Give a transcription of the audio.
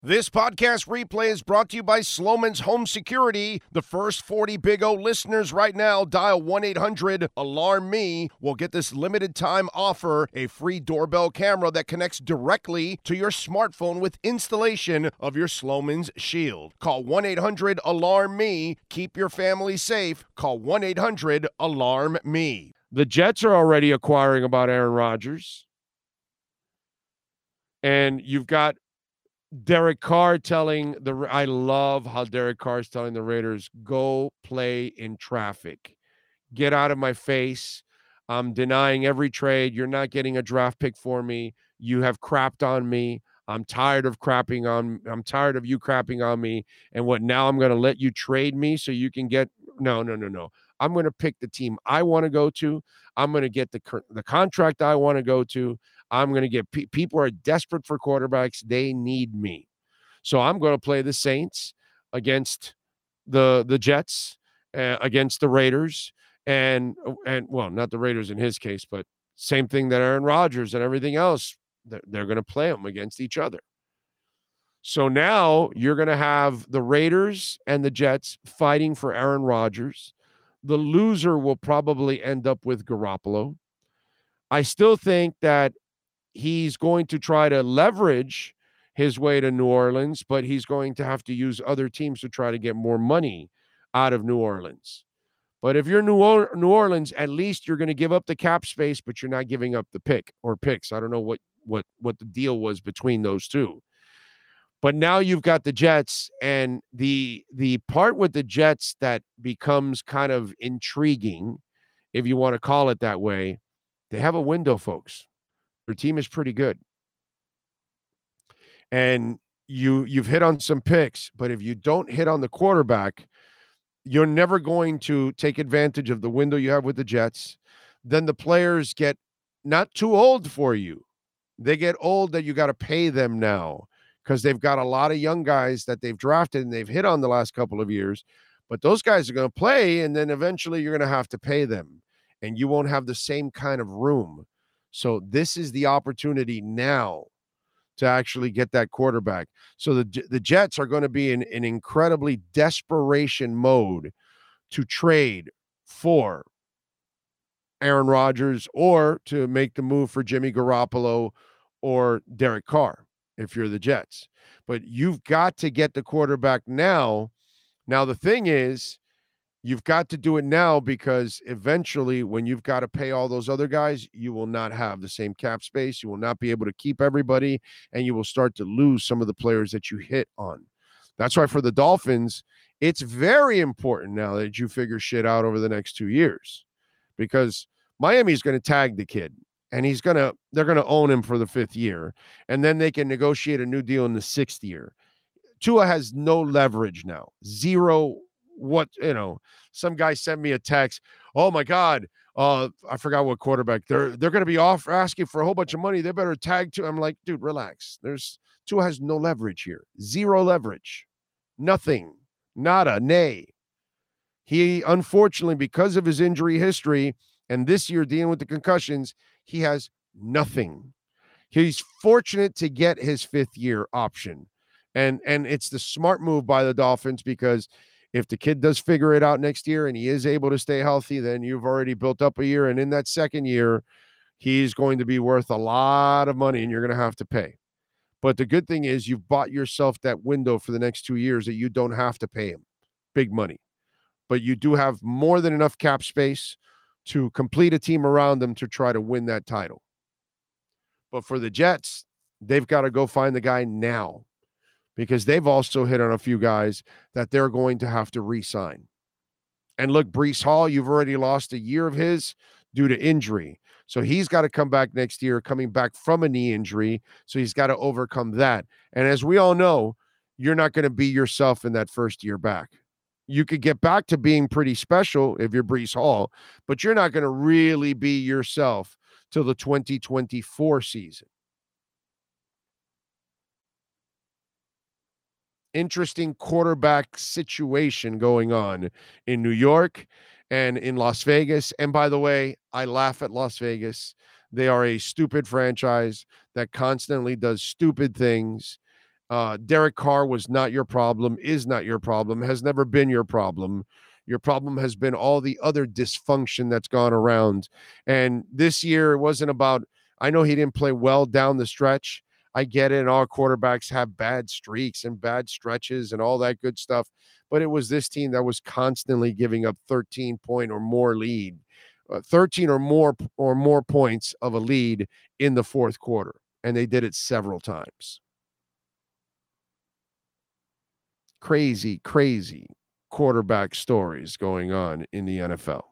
This podcast replay is brought to you by Slomin's Home Security. The first 40 Big O listeners right now dial 1 800 Alarm Me will get this limited time offer a free doorbell camera that connects directly to your smartphone with installation of your Slomin's Shield. Call 1 800 Alarm Me. Keep your family safe. Call 1 800 Alarm Me. The Jets are already acquiring about Aaron Rodgers. And you've got Derek Carr telling the I love how Derek Carr is telling the Raiders go play in traffic. Get out of my face. I'm denying every trade. You're not getting a draft pick for me. You have crapped on me. I'm tired of crapping on I'm tired of you crapping on me and what now I'm going to let you trade me so you can get no no no no. I'm going to pick the team I want to go to. I'm going to get the the contract I want to go to. I'm going to get pe- people are desperate for quarterbacks. They need me. So I'm going to play the Saints against the the Jets, uh, against the Raiders, and uh, and well, not the Raiders in his case, but same thing that Aaron Rodgers and everything else. They're, they're going to play them against each other. So now you're going to have the Raiders and the Jets fighting for Aaron Rodgers. The loser will probably end up with Garoppolo. I still think that he's going to try to leverage his way to New Orleans, but he's going to have to use other teams to try to get more money out of New Orleans. But if you're New, or- New Orleans, at least you're going to give up the cap space, but you're not giving up the pick or picks. I don't know what what what the deal was between those two. But now you've got the Jets, and the the part with the Jets that becomes kind of intriguing, if you want to call it that way, they have a window, folks. Their team is pretty good. And you you've hit on some picks, but if you don't hit on the quarterback, you're never going to take advantage of the window you have with the Jets. Then the players get not too old for you. They get old that you got to pay them now because they've got a lot of young guys that they've drafted and they've hit on the last couple of years. But those guys are going to play, and then eventually you're going to have to pay them, and you won't have the same kind of room. So this is the opportunity now to actually get that quarterback. So the the Jets are going to be in an incredibly desperation mode to trade for Aaron Rodgers or to make the move for Jimmy Garoppolo or Derek Carr if you're the Jets. But you've got to get the quarterback now. Now the thing is You've got to do it now because eventually, when you've got to pay all those other guys, you will not have the same cap space. You will not be able to keep everybody, and you will start to lose some of the players that you hit on. That's why for the Dolphins, it's very important now that you figure shit out over the next two years because Miami's going to tag the kid and he's going to, they're going to own him for the fifth year. And then they can negotiate a new deal in the sixth year. Tua has no leverage now, zero what you know some guy sent me a text oh my god uh i forgot what quarterback they're they're going to be off asking for a whole bunch of money they better tag Tua i'm like dude relax there's Tua has no leverage here zero leverage nothing nada nay. He unfortunately because of his injury history and this year dealing with the concussions he has nothing. He's fortunate to get his fifth year option and and it's the smart move by the dolphins because if the kid does figure it out next year and he is able to stay healthy, then you've already built up a year. And in that second year, he's going to be worth a lot of money and you're going to have to pay. But the good thing is you've bought yourself that window for the next two years that you don't have to pay him big money. But you do have more than enough cap space to complete a team around them to try to win that title. But for the Jets, they've got to go find the guy now because they've also hit on a few guys that they're going to have to re sign. And look, Breece Hall, you've already lost a year of his due to injury. So he's got to come back next year, coming back from a knee injury. So he's got to overcome that. And as we all know, you're not going to be yourself in that first year back. You could get back to being pretty special if you're Breece Hall, but you're not going to really be yourself till the 2024 season. Interesting quarterback situation going on in New York and in Las Vegas. And by the way, I laugh at Las Vegas. They are a stupid franchise that constantly does stupid things. Uh, Derek Carr was not your problem, is not your problem, has never been your problem. Your problem has been all the other dysfunction that's gone around. And this year, it wasn't about, I know he didn't play well down the stretch. I get it. And all quarterbacks have bad streaks and bad stretches and all that good stuff. But it was this team that was constantly giving up 13 point or more lead, uh, 13 or more or more points of a lead in the fourth quarter. And they did it several times. Crazy, crazy quarterback stories going on in the NFL.